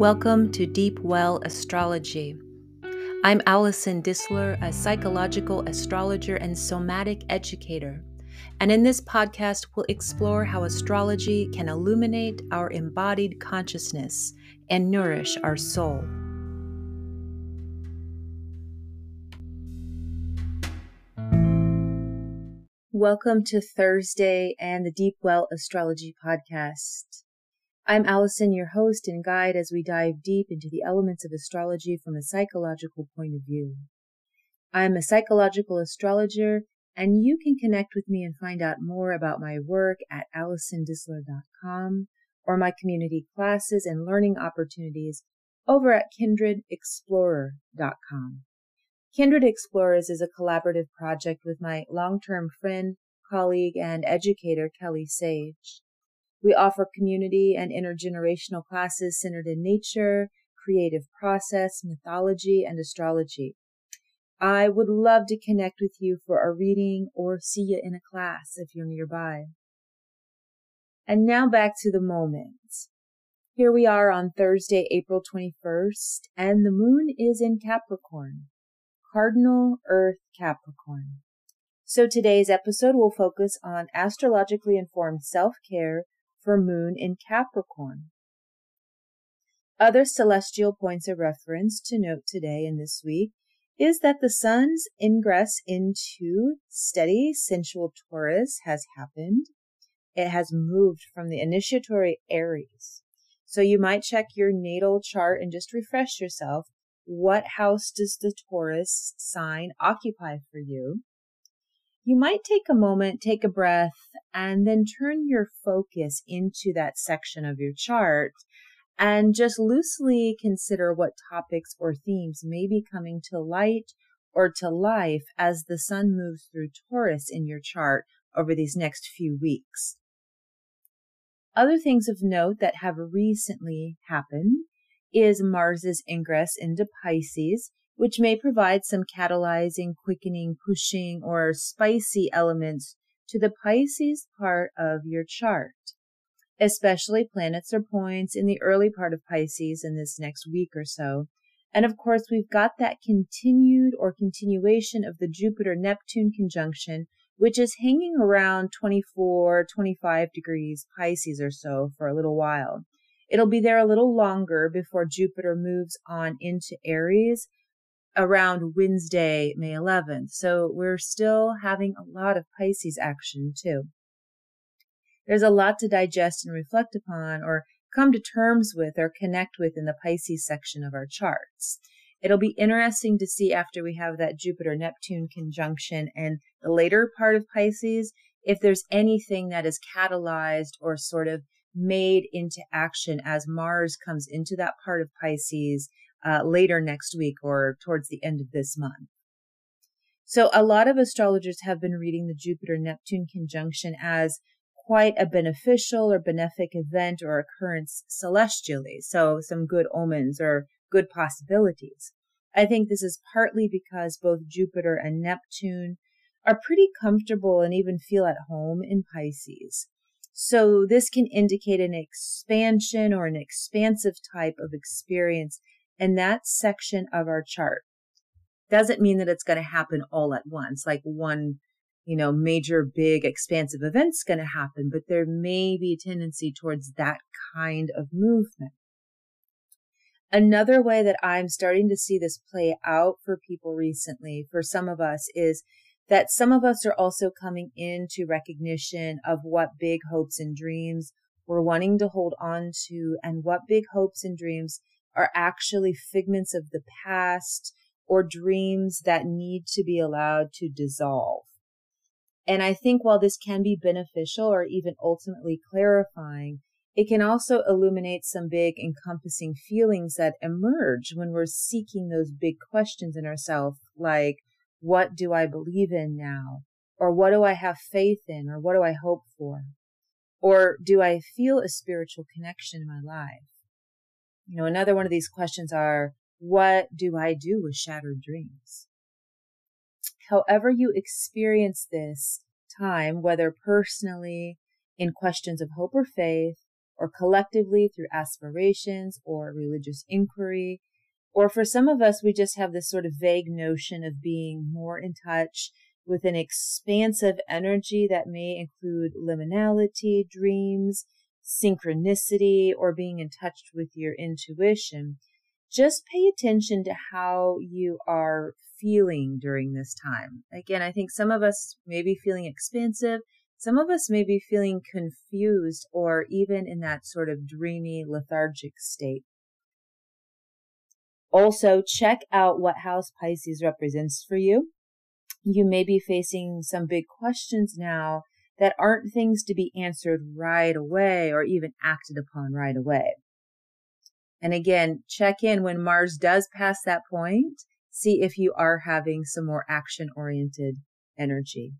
Welcome to Deep Well Astrology. I'm Allison Disler, a psychological astrologer and somatic educator. And in this podcast, we'll explore how astrology can illuminate our embodied consciousness and nourish our soul. Welcome to Thursday and the Deep Well Astrology Podcast. I'm Allison, your host and guide as we dive deep into the elements of astrology from a psychological point of view. I'm a psychological astrologer, and you can connect with me and find out more about my work at AllisonDisler.com or my community classes and learning opportunities over at KindredExplorer.com. Kindred Explorers is a collaborative project with my long-term friend, colleague, and educator, Kelly Sage. We offer community and intergenerational classes centered in nature, creative process, mythology, and astrology. I would love to connect with you for a reading or see you in a class if you're nearby. And now back to the moment. Here we are on Thursday, April 21st, and the moon is in Capricorn, cardinal Earth Capricorn. So today's episode will focus on astrologically informed self-care for moon in Capricorn. Other celestial points of reference to note today and this week is that the sun's ingress into steady sensual Taurus has happened. It has moved from the initiatory Aries. So you might check your natal chart and just refresh yourself. What house does the Taurus sign occupy for you? You might take a moment, take a breath, and then turn your focus into that section of your chart and just loosely consider what topics or themes may be coming to light or to life as the sun moves through Taurus in your chart over these next few weeks. Other things of note that have recently happened is Mars's ingress into Pisces, which may provide some catalyzing, quickening, pushing, or spicy elements to the Pisces part of your chart, especially planets or points in the early part of Pisces in this next week or so. And of course, we've got that continued or continuation of the Jupiter Neptune conjunction, which is hanging around 24, 25 degrees Pisces or so for a little while. It'll be there a little longer before Jupiter moves on into Aries around Wednesday, May 11th. So we're still having a lot of Pisces action too. There's a lot to digest and reflect upon or come to terms with or connect with in the Pisces section of our charts. It'll be interesting to see after we have that Jupiter Neptune conjunction and the later part of Pisces if there's anything that is catalyzed or sort of made into action as Mars comes into that part of Pisces uh, later next week or towards the end of this month. So a lot of astrologers have been reading the Jupiter Neptune conjunction as quite a beneficial or benefic event or occurrence celestially. So some good omens or good possibilities. I think this is partly because both Jupiter and Neptune are pretty comfortable and even feel at home in Pisces. So this can indicate an expansion or an expansive type of experience in that section of our chart. Doesn't mean that it's going to happen all at once, like one, you know, major, big, expansive event's going to happen, but there may be a tendency towards that kind of movement. Another way that I'm starting to see this play out for people recently, for some of us, is that some of us are also coming into recognition of what big hopes and dreams we're wanting to hold on to and what big hopes and dreams are actually figments of the past or dreams that need to be allowed to dissolve. And I think while this can be beneficial or even ultimately clarifying, it can also illuminate some big encompassing feelings that emerge when we're seeking those big questions in ourselves, like, what do I believe in now? Or what do I have faith in? Or what do I hope for? Or do I feel a spiritual connection in my life? You know, another one of these questions are, what do I do with shattered dreams? However you experience this time, whether personally in questions of hope or faith, or collectively through aspirations or religious inquiry. Or for some of us, we just have this sort of vague notion of being more in touch with an expansive energy that may include liminality, dreams, synchronicity, or being in touch with your intuition. Just pay attention to how you are feeling during this time. Again, I think some of us may be feeling expansive. Some of us may be feeling confused or even in that sort of dreamy, lethargic state. Also, check out what house Pisces represents for you. You may be facing some big questions now that aren't things to be answered right away or even acted upon right away. And again, check in when Mars does pass that point. See if you are having some more action oriented energy.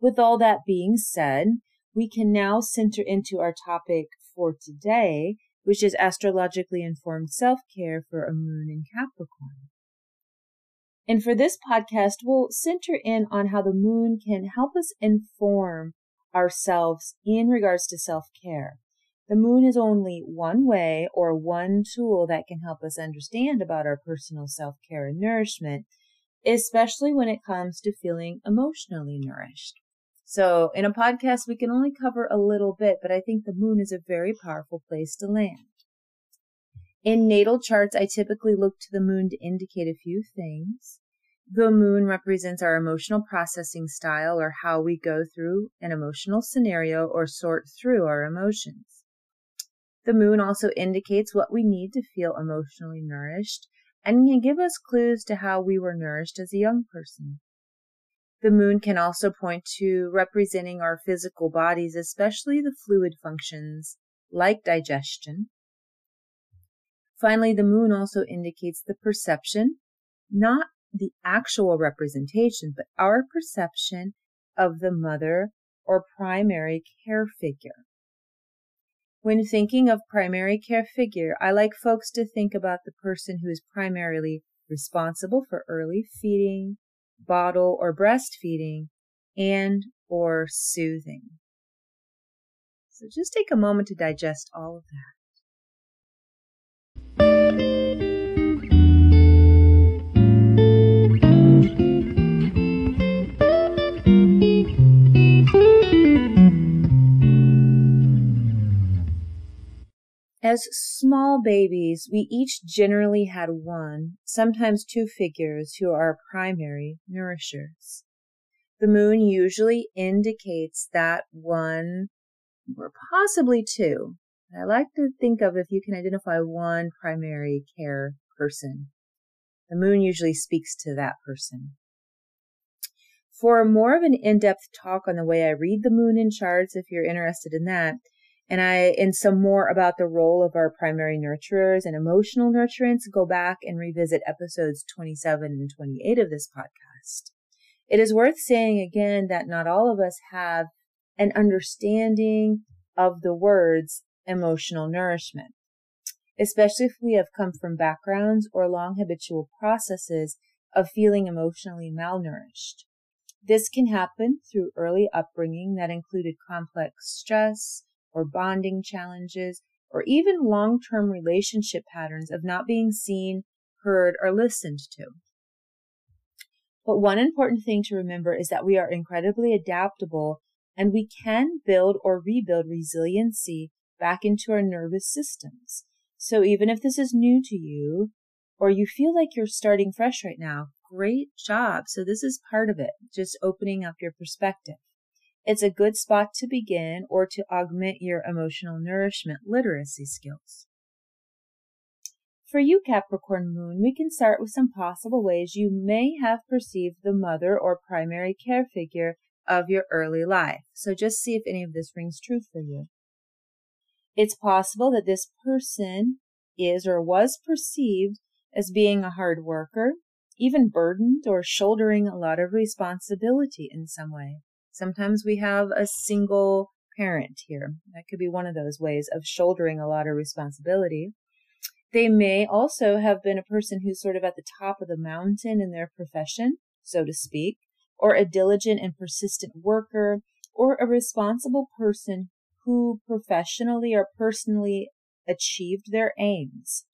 With all that being said, we can now center into our topic for today, which is astrologically informed self care for a moon in Capricorn. And for this podcast, we'll center in on how the moon can help us inform ourselves in regards to self care. The moon is only one way or one tool that can help us understand about our personal self care and nourishment, especially when it comes to feeling emotionally nourished. So in a podcast, we can only cover a little bit, but I think the moon is a very powerful place to land. In natal charts, I typically look to the moon to indicate a few things. The moon represents our emotional processing style or how we go through an emotional scenario or sort through our emotions. The moon also indicates what we need to feel emotionally nourished and can give us clues to how we were nourished as a young person. The moon can also point to representing our physical bodies, especially the fluid functions like digestion. Finally, the moon also indicates the perception, not the actual representation, but our perception of the mother or primary care figure. When thinking of primary care figure, I like folks to think about the person who is primarily responsible for early feeding, bottle or breastfeeding, and or soothing. So just take a moment to digest all of that. As small babies, we each generally had one, sometimes two figures who are primary nourishers. The moon usually indicates that one or possibly two. I like to think of if you can identify one primary care person. The moon usually speaks to that person. For more of an in-depth talk on the way I read the moon in charts, if you're interested in that, and I, and some more about the role of our primary nurturers and emotional nurturance, go back and revisit episodes 27 and 28 of this podcast. It is worth saying again that not all of us have an understanding of the words emotional nourishment, especially if we have come from backgrounds or long habitual processes of feeling emotionally malnourished. This can happen through early upbringing that included complex stress, or bonding challenges, or even long term relationship patterns of not being seen, heard, or listened to. But one important thing to remember is that we are incredibly adaptable and we can build or rebuild resiliency back into our nervous systems. So even if this is new to you or you feel like you're starting fresh right now, great job. So this is part of it, just opening up your perspective. It's a good spot to begin or to augment your emotional nourishment literacy skills. For you, Capricorn Moon, we can start with some possible ways you may have perceived the mother or primary care figure of your early life. So just see if any of this rings true for you. It's possible that this person is or was perceived as being a hard worker, even burdened or shouldering a lot of responsibility in some way. Sometimes we have a single parent here. That could be one of those ways of shouldering a lot of responsibility. They may also have been a person who's sort of at the top of the mountain in their profession, so to speak, or a diligent and persistent worker, or a responsible person who professionally or personally achieved their aims.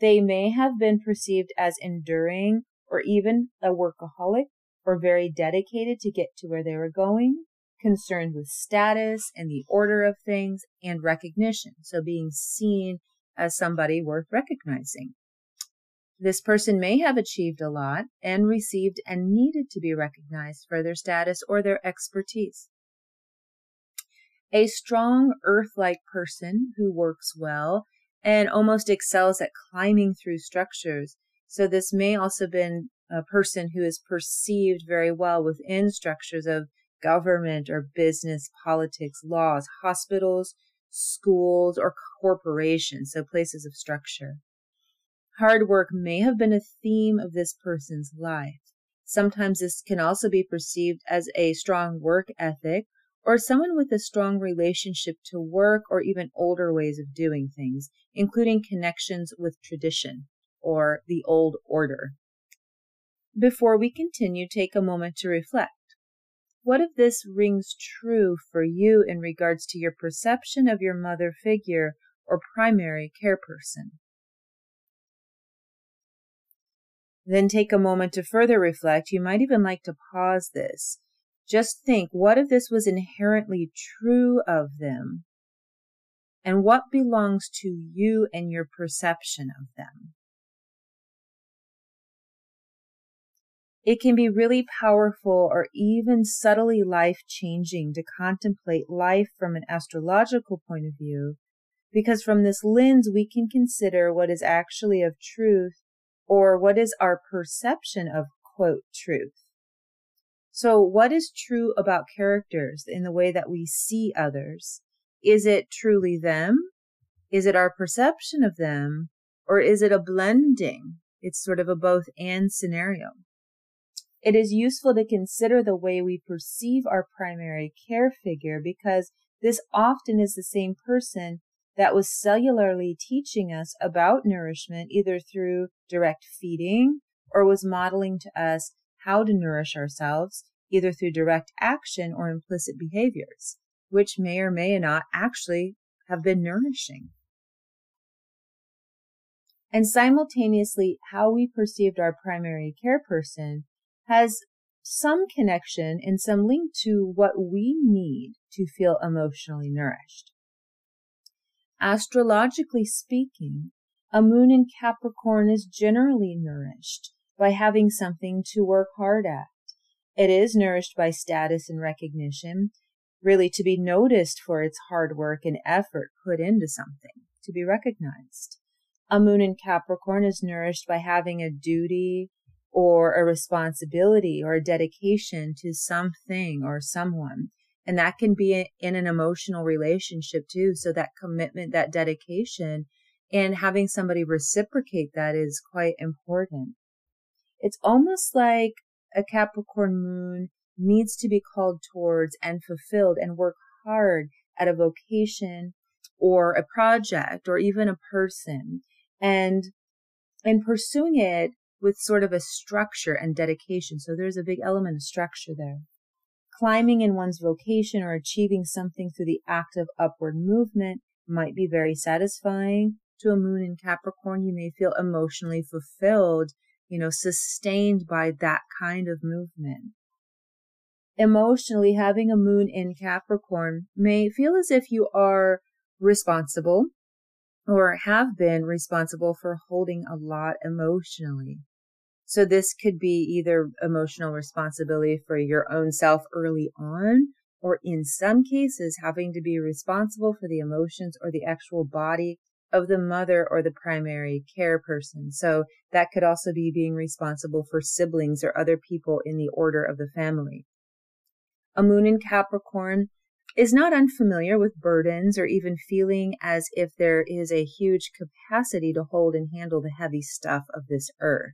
They may have been perceived as enduring or even a workaholic or very dedicated to get to where they were going, concerned with status and the order of things and recognition. So being seen as somebody worth recognizing. This person may have achieved a lot and received and needed to be recognized for their status or their expertise. A strong earth-like person who works well and almost excels at climbing through structures. So this may also been a person who is perceived very well within structures of government or business, politics, laws, hospitals, schools, or corporations, so places of structure. Hard work may have been a theme of this person's life. Sometimes this can also be perceived as a strong work ethic or someone with a strong relationship to work or even older ways of doing things, including connections with tradition or the old order. Before we continue, take a moment to reflect. What if this rings true for you in regards to your perception of your mother figure or primary care person? Then take a moment to further reflect. You might even like to pause this. Just think, what if this was inherently true of them? And what belongs to you and your perception of them? It can be really powerful or even subtly life changing to contemplate life from an astrological point of view, because from this lens we can consider what is actually of truth or what is our perception of quote truth. So what is true about characters in the way that we see others? Is it truly them? Is it our perception of them? Or is it a blending? It's sort of a both and scenario. It is useful to consider the way we perceive our primary care figure because this often is the same person that was cellularly teaching us about nourishment either through direct feeding or was modeling to us how to nourish ourselves either through direct action or implicit behaviors, which may or may not actually have been nourishing. And simultaneously, how we perceived our primary care person has some connection and some link to what we need to feel emotionally nourished. Astrologically speaking, a moon in Capricorn is generally nourished by having something to work hard at. It is nourished by status and recognition, really to be noticed for its hard work and effort put into something, to be recognized. A moon in Capricorn is nourished by having a duty or a responsibility or a dedication to something or someone and that can be in an emotional relationship too. So that commitment, that dedication and having somebody reciprocate that is quite important. It's almost like a Capricorn moon needs to be called towards and fulfilled and work hard at a vocation or a project or even a person and and pursuing it with sort of a structure and dedication. So there's a big element of structure there climbing in one's vocation or achieving something through the act of upward movement might be very satisfying. To a moon in Capricorn, you may feel emotionally fulfilled, you know, sustained by that kind of movement. Emotionally, having a moon in Capricorn may feel as if you are responsible or have been responsible for holding a lot emotionally. So this could be either emotional responsibility for your own self early on, or in some cases, having to be responsible for the emotions or the actual body of the mother or the primary care person. So that could also be being responsible for siblings or other people in the order of the family. A moon in Capricorn is not unfamiliar with burdens or even feeling as if there is a huge capacity to hold and handle the heavy stuff of this earth.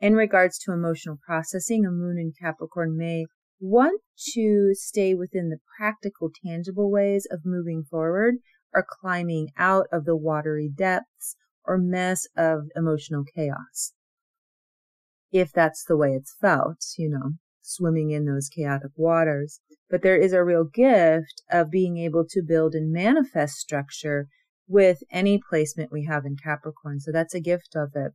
In regards to emotional processing, a moon in Capricorn may want to stay within the practical, tangible ways of moving forward or climbing out of the watery depths or mess of emotional chaos. If that's the way it's felt, you know. swimming in those chaotic waters. But there is a real gift of being able to build and manifest structure with any placement we have in Capricorn. So that's a gift of it.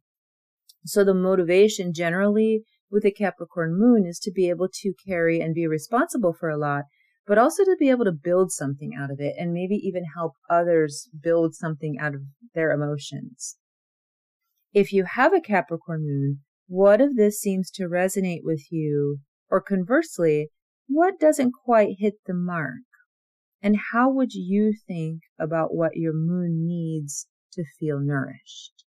So the motivation generally with a Capricorn moon is to be able to carry and be responsible for a lot, but also to be able to build something out of it and maybe even help others build something out of their emotions. If you have a Capricorn moon, what of this seems to resonate with you? Or conversely, what doesn't quite hit the mark? And how would you think about what your moon needs to feel nourished?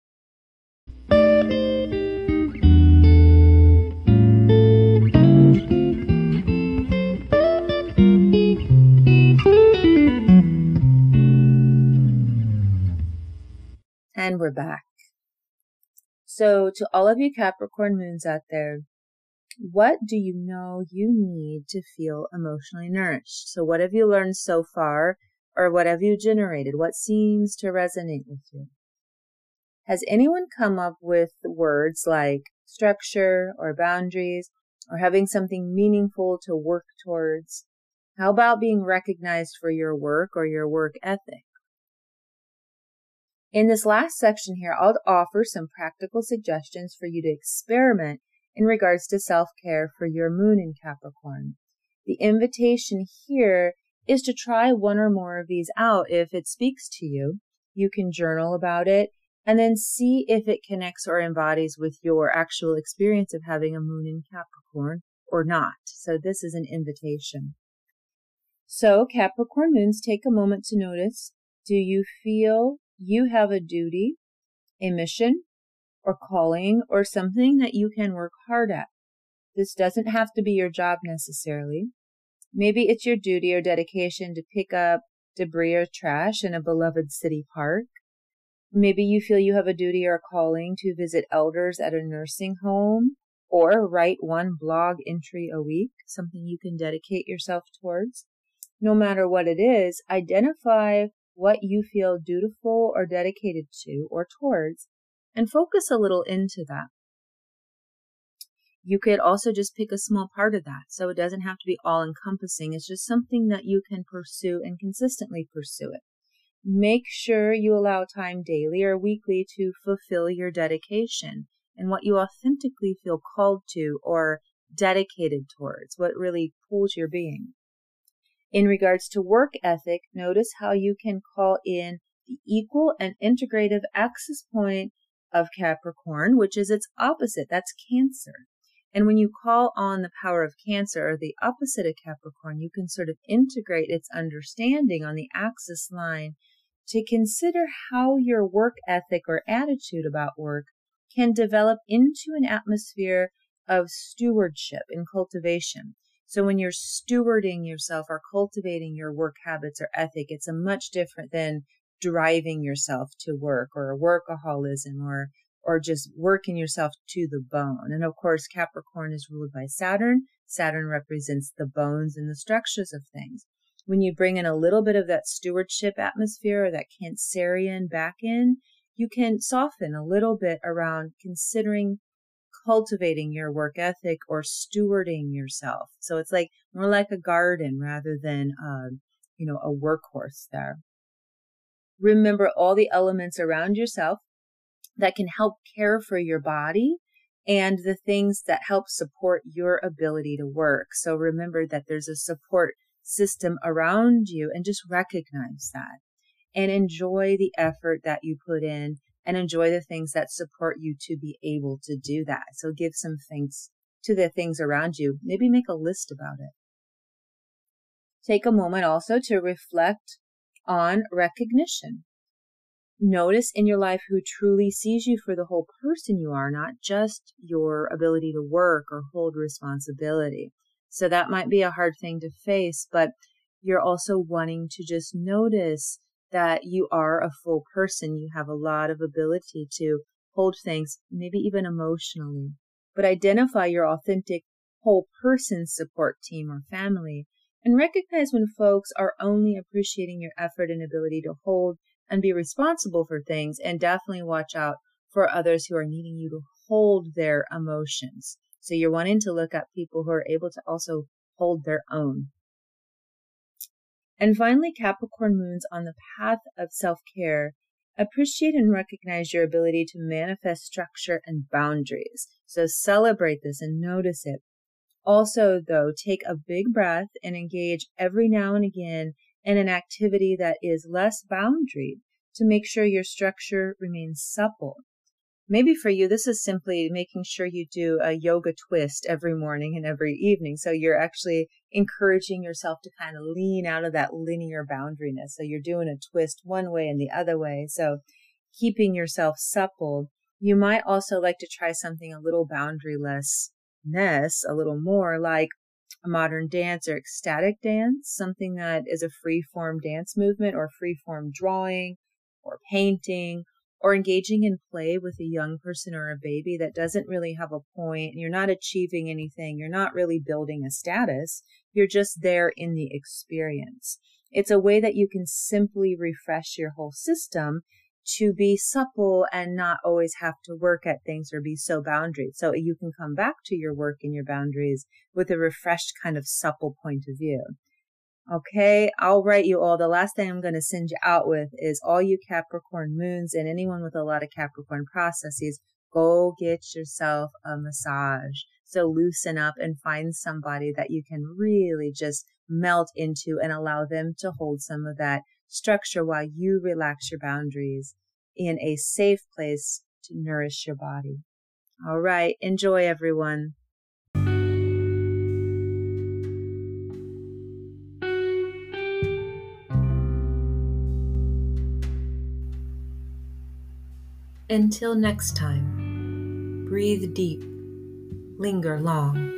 And we're back. So, to all of you Capricorn moons out there, what do you know you need to feel emotionally nourished? So, what have you learned so far, or what have you generated? What seems to resonate with you? Has anyone come up with words like structure or boundaries or having something meaningful to work towards? How about being recognized for your work or your work ethic? In this last section here, I'll offer some practical suggestions for you to experiment in regards to self-care for your moon in Capricorn. The invitation here is to try one or more of these out if it speaks to you. You can journal about it and then see if it connects or embodies with your actual experience of having a moon in Capricorn or not. So this is an invitation. So Capricorn moons, take a moment to notice, do you feel you have a duty, a mission, or calling, or something that you can work hard at. This doesn't have to be your job necessarily. Maybe it's your duty or dedication to pick up debris or trash in a beloved city park. Maybe you feel you have a duty or a calling to visit elders at a nursing home or write one blog entry a week, something you can dedicate yourself towards. No matter what it is, identify what you feel dutiful or dedicated to or towards and focus a little into that. You could also just pick a small part of that. So it doesn't have to be all encompassing. It's just something that you can pursue and consistently pursue it. Make sure you allow time daily or weekly to fulfill your dedication and what you authentically feel called to or dedicated towards, what really pulls your being. In regards to work ethic, notice how you can call in the equal and integrative axis point of Capricorn, which is its opposite. That's Cancer. And when you call on the power of Cancer or the opposite of Capricorn, you can sort of integrate its understanding on the axis line to consider how your work ethic or attitude about work can develop into an atmosphere of stewardship and cultivation. So when you're stewarding yourself or cultivating your work habits or ethic, it's a much different than driving yourself to work or workaholism or or just working yourself to the bone. And of course, Capricorn is ruled by Saturn. Saturn represents the bones and the structures of things. When you bring in a little bit of that stewardship atmosphere or that Cancerian back in, you can soften a little bit around considering cultivating your work ethic or stewarding yourself. So it's like more like a garden rather than, uh, you know, a workhorse there. Remember all the elements around yourself that can help care for your body and the things that help support your ability to work. So remember that there's a support system around you and just recognize that and enjoy the effort that you put in and enjoy the things that support you to be able to do that. So give some thanks to the things around you. Maybe make a list about it. Take a moment also to reflect on recognition. Notice in your life who truly sees you for the whole person you are, not just your ability to work or hold responsibility. So that might be a hard thing to face, but you're also wanting to just notice that you are a full person. You have a lot of ability to hold things, maybe even emotionally, but identify your authentic whole person support team or family and recognize when folks are only appreciating your effort and ability to hold and be responsible for things and definitely watch out for others who are needing you to hold their emotions So you're wanting to look up people who are able to also hold their own. And finally, Capricorn moons on the path of self care appreciate and recognize your ability to manifest structure and boundaries. So celebrate this and notice it. Also, though, take a big breath and engage every now and again in an activity that is less boundaried to make sure your structure remains supple. Maybe for you, this is simply making sure you do a yoga twist every morning and every evening. So you're actually encouraging yourself to kind of lean out of that linear boundariness. So you're doing a twist one way and the other way. So keeping yourself supple. You might also like to try something a little boundarylessness, a little more like a modern dance or ecstatic dance, something that is a free form dance movement or free form drawing or painting or engaging in play with a young person or a baby that doesn't really have a point. You're not achieving anything. You're not really building a status. You're just there in the experience. It's a way that you can simply refresh your whole system to be supple and not always have to work at things or be so boundaried. So you can come back to your work and your boundaries with a refreshed kind of supple point of view. Okay, I'll write you all. The last thing I'm going to send you out with is all you Capricorn moons and anyone with a lot of Capricorn processes, go get yourself a massage. So loosen up and find somebody that you can really just melt into and allow them to hold some of that structure while you relax your boundaries in a safe place to nourish your body. All right. Enjoy everyone. Until next time, breathe deep, linger long